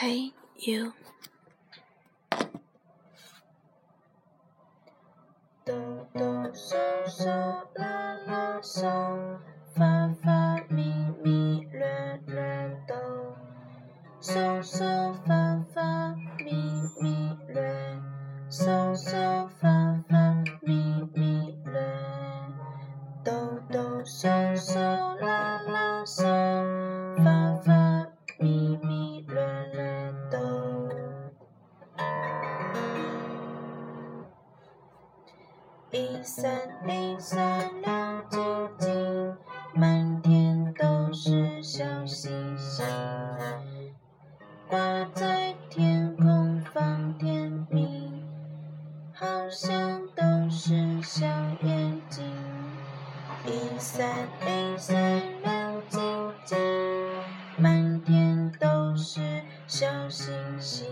Hey you，哆哆嗦嗦啦啦嗦，发发咪咪来来哆，嗦嗦发发咪咪来，嗦嗦发发咪咪来，哆哆嗦嗦啦一闪一闪亮晶晶，满天都是小星星，挂在天空放天明，好像都是小眼睛。一闪一闪亮晶晶，满天都是小星星。